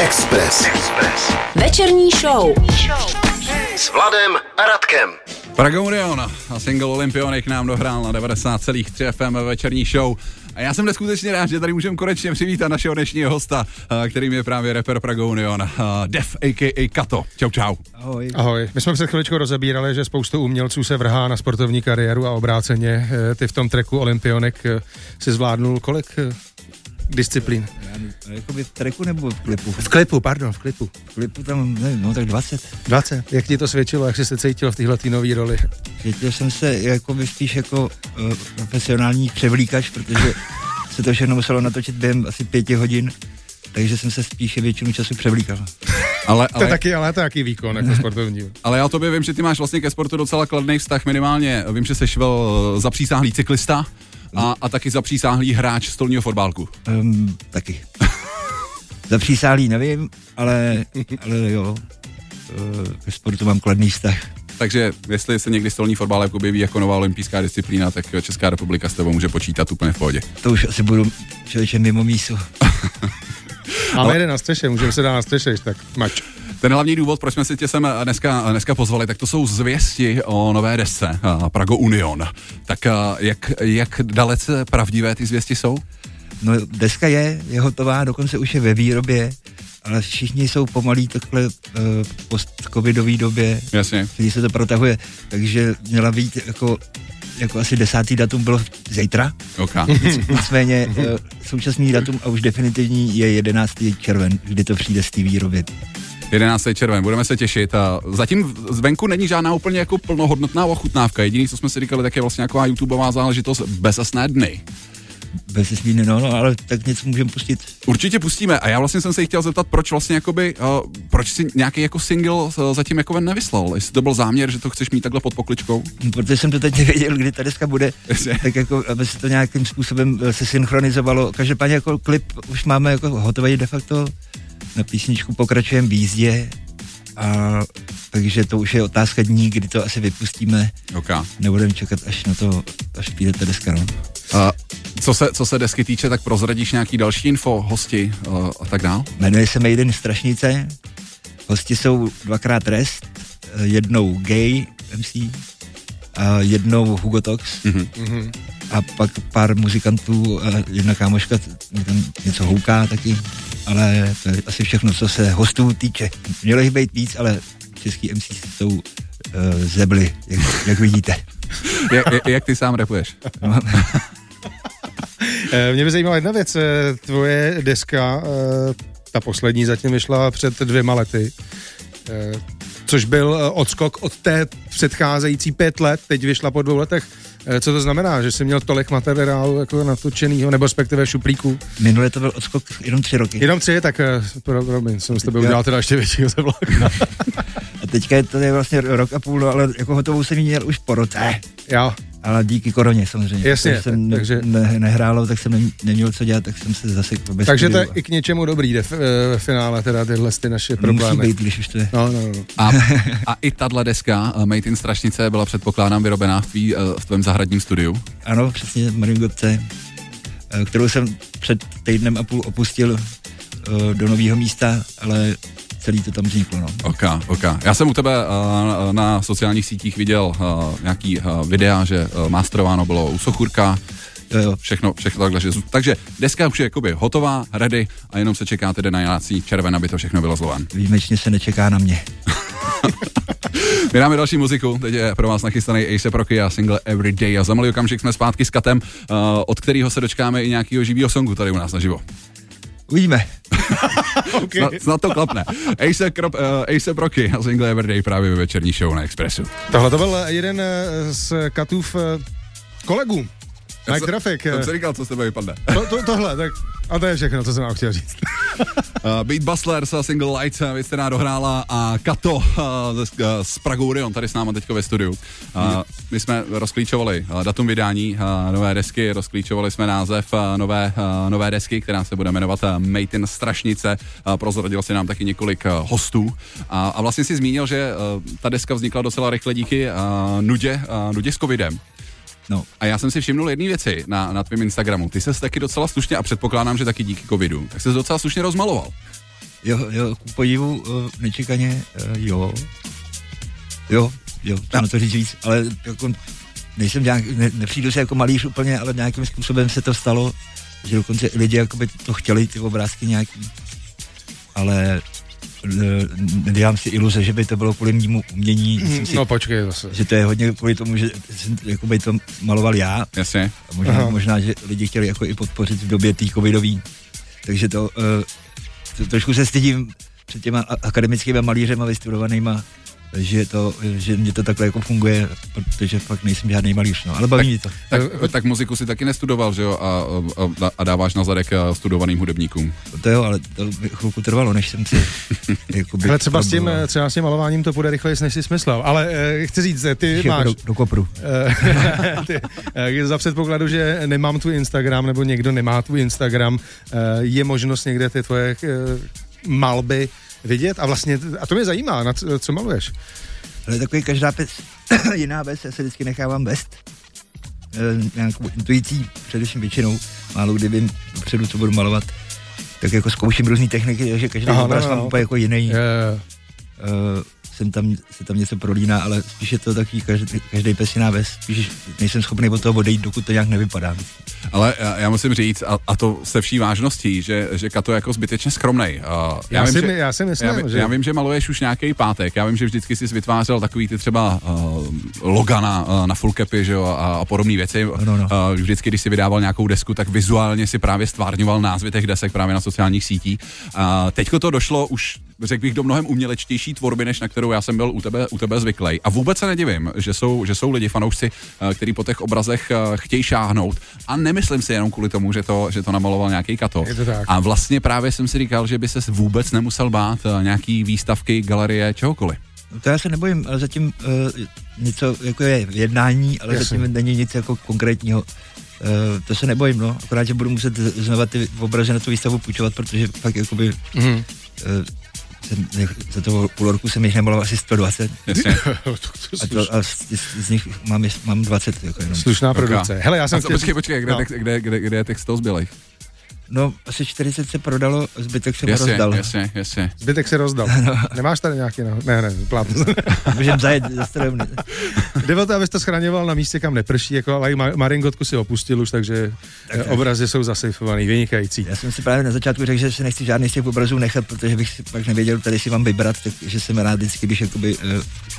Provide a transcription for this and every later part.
Express. Express. Večerní show. S Vladem a Radkem. Praga Union a single Olympionik nám dohrál na 90,3 FM ve večerní show. A já jsem neskutečně rád, že tady můžeme konečně přivítat našeho dnešního hosta, a kterým je právě rapper Praga Union, a Def a.k.a. Kato. Čau, čau. Ahoj. Ahoj. My jsme před chviličkou rozebírali, že spoustu umělců se vrhá na sportovní kariéru a obráceně. Eh, Ty v tom treku Olympionik eh, si zvládnul kolik eh, disciplín? Jakoby v treku nebo v klipu? V klipu, pardon, v klipu. V klipu tam, nevím, no tak 20. 20. Jak ti to svědčilo, jak jsi se cítil v téhle nové roli? Cítil jsem se jakoby spíš jako uh, profesionální převlíkač, protože se to všechno muselo natočit během asi pěti hodin, takže jsem se spíše většinu času převlíkal. Ale, To je ale, taky, ale to je taky výkon jako sportovní. ale já tobě vím, že ty máš vlastně ke sportu docela kladný vztah minimálně. Vím, že jsi byl zapřísáhlý cyklista a, a taky zapřísáhlý hráč stolního fotbálku. Um, taky. Zapřísálý nevím, ale, ale jo, ke sportu mám kladný vztah. Takže jestli se někdy stolní fotbal objeví jako nová olympijská disciplína, tak Česká republika s tebou může počítat úplně v pohodě. To už asi budu člověče mimo mísu. Máme jeden na střeše, můžeme se dát na střeše, tak mač. Ten hlavní důvod, proč jsme si tě sem dneska, dneska pozvali, tak to jsou zvěsti o nové desce a, Prago Union. Tak jak, jak dalece pravdivé ty zvěsti jsou? No deska je, je hotová, dokonce už je ve výrobě, ale všichni jsou pomalí takhle uh, post-covidové době, Jasně. kdy se to protahuje, takže měla být jako, jako asi desátý datum bylo zítra, OK. nicméně uh, současný datum a už definitivní je 11. červen, kdy to přijde z té výroby. 11. červen, budeme se těšit. A zatím zvenku není žádná úplně jako plnohodnotná ochutnávka. Jediný, co jsme si říkali, tak je vlastně nějaká YouTubeová záležitost bezasné dny. Bez smíny, no, no, ale tak něco můžeme pustit. Určitě pustíme. A já vlastně jsem se chtěl zeptat, proč vlastně jakoby, uh, proč si nějaký jako single uh, zatím jako ven nevyslal? Jestli to byl záměr, že to chceš mít takhle pod pokličkou? No, Protože jsem to teď nevěděl, kdy ta deska bude, tak jako, aby se to nějakým způsobem eh, se synchronizovalo. Každopádně jako klip už máme jako hotový de facto, na písničku pokračujeme v jízdě, a takže to už je otázka dní, kdy to asi vypustíme. OK. Nebudeme čekat až na to, až přijde ta deska, no. A co se, co se desky týče, tak prozradíš nějaký další info, hosti uh, a tak dál? Jmenuje se Maiden Strašnice, hosti jsou dvakrát rest, eh, jednou gay MC a jednou Hugo Tox. Mhm. A pak pár muzikantů, a jedna kámoška mě tam něco houká taky, ale to je asi všechno, co se hostů týče. Mělo jich být víc, ale český MC jsou uh, zebly, jak, jak vidíte. Jak, jak, ty sám repuješ? No, Eh, Mě by zajímala jedna věc, eh, tvoje deska, eh, ta poslední zatím vyšla před dvěma lety, eh, což byl eh, odskok od té předcházející pět let, teď vyšla po dvou letech. Eh, Co to znamená, že jsi měl tolik materiálu jako natočenýho, nebo respektive šuplíků? minule to byl odskok jenom tři roky. Jenom tři, tak eh, pro, promiň, jsem s tebe udělal teda ještě většího zevláka. A teďka je to je vlastně rok a půl, no, ale jako hotovou jsem měl už po roce. Jo, Ale díky koroně samozřejmě. Jasně, Protože jsem takže- takže... ne, nehrálo, tak jsem nem- neměl co dělat, tak jsem se zase bez takže to je i k něčemu dobrý jde v, ve finále, teda tyhle ty naše Musí problémy. být, když už to je. No, no, no. A, a i tahle deska, uh, Made in Strašnice, byla předpokládám vyrobená v, tvý, uh, v tvém zahradním studiu. Ano, přesně, Maringotce, eh, kterou jsem před týdnem a půl opustil eh, do nového místa, ale celý to tam vzniklo, no. OK, OK. Já jsem u tebe uh, na sociálních sítích viděl uh, nějaký uh, videa, že uh, masterováno bylo u Sochurka, Jo, jo. všechno, všechno takhle. Že, takže deska už je jakoby hotová, ready a jenom se čeká tedy na 11. červen, aby to všechno bylo zloven. Výjimečně se nečeká na mě. My dáme další muziku, teď je pro vás nachystaný Ace Rocky a single Everyday a za malý okamžik jsme zpátky s Katem, od kterého se dočkáme i nějakého živého songu tady u nás naživo. Uvidíme. Okay. Snad, snad to klapne. Ace, Krop, uh, Ace Rocky a single Everyday právě ve večerní show na Expressu. Tohle to byl jeden eh, z Katův eh, kolegů. Mike Traffic. Jsem eh, si říkal, co z tebe vypadne. To, to, tohle, tak a to je všechno, co jsem vám chtěl říct. Uh, Beat Bustlers a single Lights, uh, věc, která dohrála a Kato uh, z, uh, z Pragu Orion, tady s náma teďko ve studiu. Uh, my jsme rozklíčovali uh, datum vydání uh, nové desky, rozklíčovali jsme název uh, nové, uh, nové desky, která se bude jmenovat uh, Made in Strašnice. Uh, prozradil si nám taky několik uh, hostů a, a vlastně si zmínil, že uh, ta deska vznikla docela rychle díky uh, nudě, uh, nudě s covidem. No, A já jsem si všimnul jedné věci na, na tvém Instagramu. Ty ses taky docela slušně, a předpokládám, že taky díky covidu, tak se docela slušně rozmaloval. Jo, jo, ku podivu, uh, nečekaně, uh, jo. Jo, jo, to na to říct víc, ale jako nejsem nějak, ne, nepřijdu se jako malíř úplně, ale nějakým způsobem se to stalo, že dokonce lidi jakoby to chtěli, ty obrázky nějaký, ale eh, nedělám si iluze, že by to bylo kvůli mému umění. Myslím si, No počkej zase. že to je hodně kvůli tomu, že jsem jakoby to maloval já. Jasně. A možná, Aha. možná, že lidi chtěli jako i podpořit v době té covidový. Takže to, uh, to trošku se stydím před těma akademickými malířema vystudovanýma, že, to, že mě to takhle jako funguje, protože fakt nejsem žádný malíř, no, ale baví mě to. Tak, tak muziku si taky nestudoval, že jo? A, a, a dáváš na zadek eh, studovaným hudebníkům. To jo, ale to by chvilku trvalo, než jsem si jakoby, Ale třeba s, tím, třeba s tím malováním to půjde rychleji, než jsi smyslel. Ale eh, chci říct, eh, ty Jako máš... do, do kopru. Ty, eh, za předpokladu, že nemám tvůj Instagram, nebo někdo nemá tvůj Instagram, eh, je možnost někde ty tvoje eh, malby vidět a vlastně, a to mě zajímá, na co, co maluješ. Ale takový každá pes, jiná ves, já se vždycky nechávám vést. E, nějakou intuicí, především většinou, málo kdy vím dopředu, co budu malovat, tak jako zkouším různé techniky, takže každý Aha, obraz no, no, mám no. úplně jako jiný. Je, Uh, jsem tam, se tam něco prolíná, ale spíš je to takový každý, každý pes jiná ves. Spíš nejsem schopný od toho odejít, dokud to nějak nevypadá. Ale já, já musím říct, a, a to se vší vážností, že, že Kato je jako zbytečně skromnej. Uh, Já si že, já si myslím, já, vím- že- já vím, že maluješ už nějaký pátek. Já vím, že vždycky jsi vytvářel takový ty třeba uh, logana uh, na full capy, že jo, a, a podobné věci. no, no. Uh, vždycky, když si vydával nějakou desku, tak vizuálně si právě stvárňoval názvy těch desek právě na sociálních sítích. Uh, teďko to došlo už řekl bych, do mnohem umělečtější tvorby, než na kterou já jsem byl u tebe, u tebe zvyklý. A vůbec se nedivím, že jsou, že jsou lidi, fanoušci, eh, kteří po těch obrazech eh, chtějí šáhnout. A nemyslím si jenom kvůli tomu, že to, že to namaloval nějaký kato. Je to tak. A vlastně právě jsem si říkal, že by se vůbec nemusel bát eh, nějaký výstavky, galerie, čehokoliv. No to já se nebojím, ale zatím uh, něco jako je v jednání, ale Jasně. zatím není nic jako konkrétního. Uh, to se nebojím, no. Akorát, že budu muset z- znova ty obrazy na tu výstavu půjčovat, protože fakt jakoby Mhm. uh, jsem, za toho půl roku jsem jich nemaloval asi 120 Jasně. a, to, a z, z, z nich mám, mám 20 jako jenom. Slušná produkce. Hele, já jsem A co, počkej, počkej, kde, no. no. kde, kde, kde je text toho zbylej? No, asi 40 se prodalo, zbytek jsem Jasně, rozdal. jasně, jasně. Zbytek se rozdal. Nemáš tady nějaký, no? Ne, ne, plátno. Můžem zajet za strojem. Jde o to, abys to schraňoval na místě, kam neprší, jako, ale i Ma- Maringotku si opustil už, takže tak, obrazy jsou zasejfovaný, vynikající. Já jsem si právě na začátku řekl, že si nechci žádný z těch obrazů nechat, protože bych si pak nevěděl, tady si mám vybrat, takže jsem rád vždycky, když jakoby uh,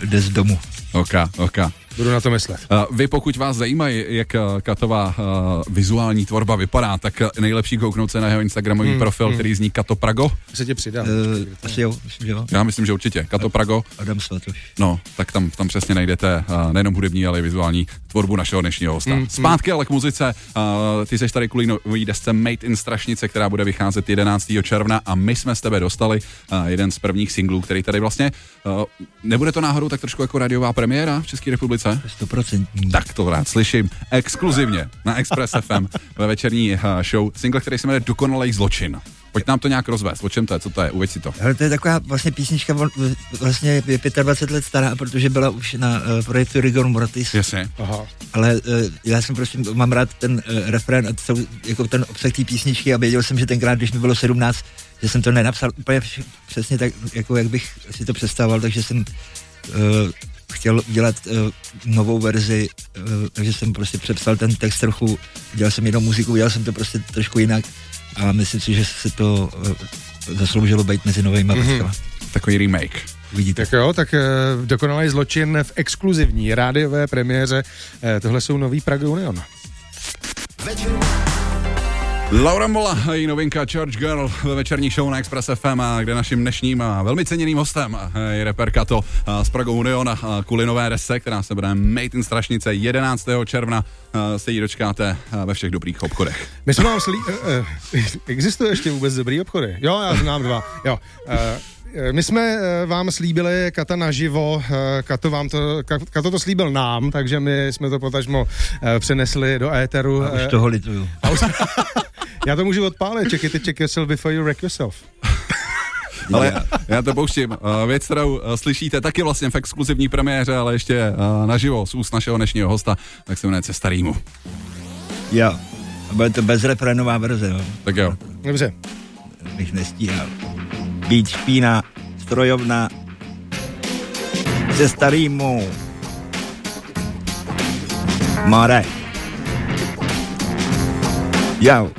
jde z domu. Ok, ok. Budu na to myslet. Uh, Vy, pokud vás zajímají, jak uh, Katová uh, vizuální tvorba vypadá, tak nejlepší kouknout se na jeho Instagramový Hmm, profil, který zní Kato Prago. Se tě přidám. Uh, asi jo, myslím, že jo. Já myslím, že určitě. Kato Prago. Adam Svatoš. No, tak tam, tam přesně najdete nejenom hudební, ale i vizuální tvorbu našeho dnešního hosta. Mm, Zpátky ale k muzice. Ty seš tady kvůli nový desce Made in Strašnice, která bude vycházet 11. června a my jsme z tebe dostali jeden z prvních singlů, který tady vlastně, nebude to náhodou tak trošku jako radiová premiéra v České republice? 100%. Tak to rád slyším. Exkluzivně na Express FM ve večerní uh, show. Single, který se jmenuje Dokonalej zločin. Pojď nám to nějak rozvést. O čem to je? Co to je? Uveď si to. Ale to je taková vlastně písnička, vlastně je 25 let stará, protože byla už na uh, projektu Rigor Mortis, Jasně. Aha. ale uh, já jsem prostě, mám rád ten uh, refrén a to, jako ten obsah té písničky a věděl jsem, že tenkrát, když mi bylo 17, že jsem to nenapsal úplně přesně tak, jako jak bych si to představoval, takže jsem uh, chtěl udělat uh, novou verzi, uh, takže jsem prostě přepsal ten text trochu, dělal jsem jenom muziku, udělal jsem to prostě trošku jinak a myslím si, že se to uh, zasloužilo být mezi novými mm-hmm. Takový remake. Uvidíte. Tak jo, tak eh, dokonalý zločin v exkluzivní rádiové premiéře. Eh, tohle jsou nový Prague Union. Laura Mola, její novinka Church Girl ve večerní show na Express FM, a kde naším dnešním a velmi ceněným hostem je reper Kato a z Prago Union a kvůli nové dese, která se bude Made in Strašnice 11. června a se jí dočkáte a ve všech dobrých obchodech. My jsme vám slí... Uh, uh, existuje ještě vůbec dobrý obchody? Jo, já znám dva. Jo. My jsme eh, vám slíbili Kata naživo, eh, Kato, vám to, Ka- Kato to slíbil nám, takže my jsme to potažmo eh, přenesli do éteru. A už eh, toho lituju. Já to můžu odpálit, check it, check yourself before you wreck yourself. Ale já, já to pouštím. A Věc, kterou a, slyšíte taky vlastně v exkluzivní premiéře, ale ještě a, naživo z úst našeho dnešního hosta, tak se jmenuje Cesta Rýmu. Jo. A bude to bezrefrénová verze, jo. Tak jo. Dobře. Bych nestíhal. být špína, strojovna se starýmu. More. Jau.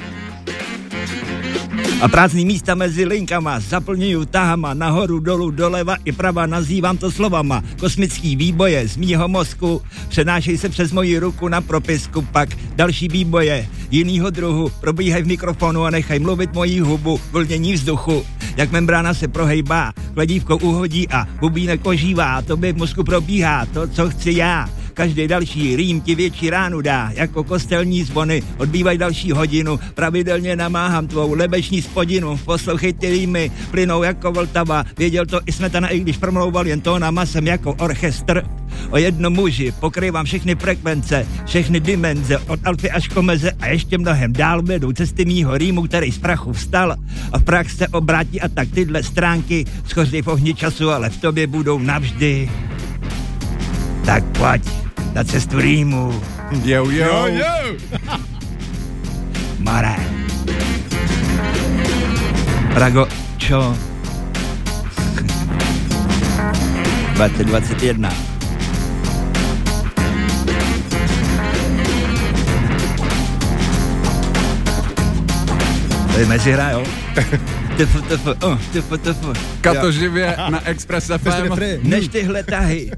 A prázdný místa mezi linkama. Zaplňuju tahama nahoru, dolů, doleva i prava, nazývám to slovama. Kosmický výboje z mýho mozku. Přenášej se přes moji ruku na propisku, pak. Další výboje jinýho druhu. Probíhají v mikrofonu a nechaj mluvit moji hubu, vlnění vzduchu. Jak membrána se prohejbá, kladívko uhodí a bubínek ožívá, to by v mozku probíhá. To, co chci já. Každý další rým ti větší ránu dá, jako kostelní zvony, odbývaj další hodinu, pravidelně namáhám tvou lebeční spodinu, poslouchej ty rýmy, plynou jako Vltava, věděl to i Smetana, i když promlouval jen tónama, jsem jako orchestr. O jednom muži pokrývám všechny frekvence, všechny dimenze, od alfy až komeze a ještě mnohem dál vedou cesty mýho rýmu, který z prachu vstal. A v prach se obrátí a tak tyhle stránky. Schoří v ohni času, ale v tobě budou navždy. Tak pojď na cestu rýmu, Jo, jo, jo. Mare. Rago, čo? 2021. To je mezihra, jo? Tf, tf, uh, tf, tf. Kato živě na Express FM. Než tyhle tahy.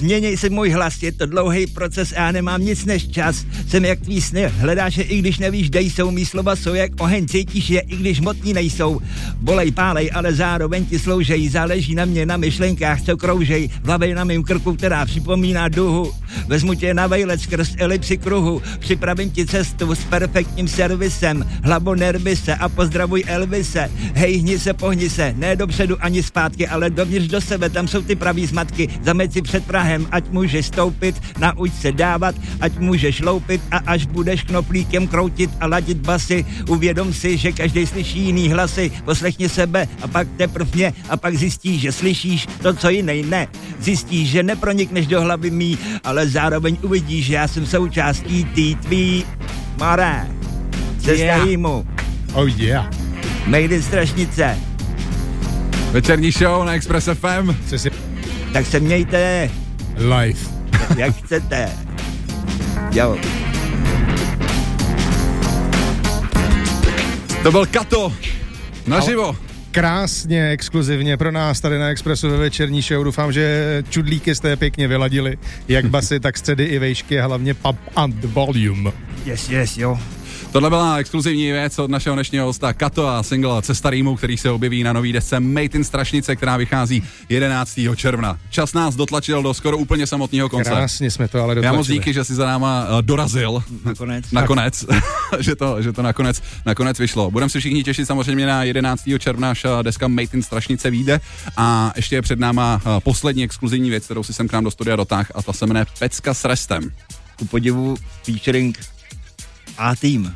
Změněj se můj hlas, je to dlouhý proces a já nemám nic než čas. Jsem jak tvý sny, hledáš je, i když nevíš, kde jsou. Mý slova jsou jak oheň, cítíš je, i když motní nejsou. Bolej, pálej, ale zároveň ti sloužej. Záleží na mě, na myšlenkách, co kroužej. V hlavě na mým krku, která připomíná duhu. Vezmu tě na vejlet skrz elipsy kruhu. Připravím ti cestu s perfektním servisem. Hlavo nervy se a pozdravuj Elvise. Hej, hni se, pohni se, ne dopředu ani zpátky, ale dovnitř do sebe, tam jsou ty pravý zmatky. Zameď si před Prahem, ať můžeš stoupit, nauč se dávat, ať můžeš loupit a až budeš knoplíkem kroutit a ladit basy, uvědom si, že každý slyší jiný hlasy, poslechni sebe a pak teprv mě a pak zjistíš, že slyšíš to, co jiný ne. Zjistíš, že nepronikneš do hlavy mý, ale zároveň uvidíš, že já jsem součástí tý tvý Mare. Cesta Yeah. Oh yeah. Made in Strašnice. Večerní show na Express FM. Si Tak se mějte, live. jak chcete. Jo. To byl Kato. Naživo. Krásně, exkluzivně pro nás tady na Expressu ve večerní show. Doufám, že čudlíky jste pěkně vyladili, jak basy, tak středy i vejšky a hlavně pub and volume. Yes, yes, jo. Tohle byla exkluzivní věc od našeho dnešního hosta Kato a single Cesta rýmu, který se objeví na nový desce Made in Strašnice, která vychází 11. června. Čas nás dotlačil do skoro úplně samotného konce. Krásně jsme to ale Já dotlačili. moc díky, že jsi za náma eh, dorazil. Nakonec. Nakonec, že to, že to nakonec, nakonec vyšlo. Budeme se všichni těšit samozřejmě na 11. června, až eh, deska Made in Strašnice vyjde a ještě je před náma eh, poslední exkluzivní věc, kterou si sem k nám do studia dotáh a ta se jmenuje Pecka s restem. ku podivu featuring A-Team.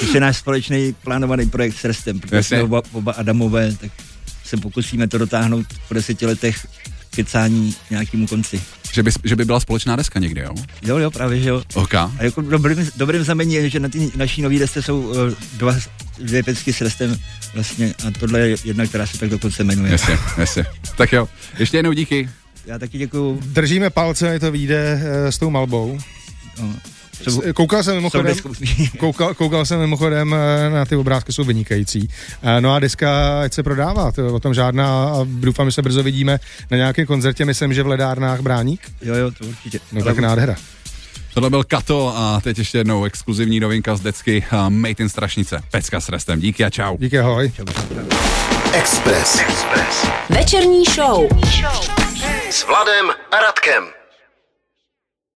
Což je náš společný plánovaný projekt s Restem, protože jsme oba, oba Adamové, tak se pokusíme to dotáhnout po deseti letech kecání k nějakému konci. Že by, že by byla společná deska někdy, jo? Jo, jo, právě, že jo. OK. A jako dobrým, dobrým znamení je, že na ty naší nový desce jsou uh, dva, dvě pecky s Restem vlastně a tohle je jedna, která se tak dokonce jmenuje. Jasně, jasně. Tak jo, ještě jednou díky. Já taky děkuju. Držíme palce, ať to vyjde eh, s tou malbou. No, S- Koukal jsem mimochodem, koukal, koukal jsem mimochodem eh, na ty obrázky, jsou vynikající. Eh, No a deska, ať se prodává, to, o tom žádná a doufám, že se brzo vidíme na nějakém koncertě, myslím, že v ledárnách Bráník. jo, jo, to určitě. No tak nádhera. Tohle byl Kato a teď ještě jednou exkluzivní novinka z decky uh, Made in Strašnice. Pecka s restem. Díky a čau. Díky, ahoj. Express. Express. Večerní show. S Vladem a Radkem.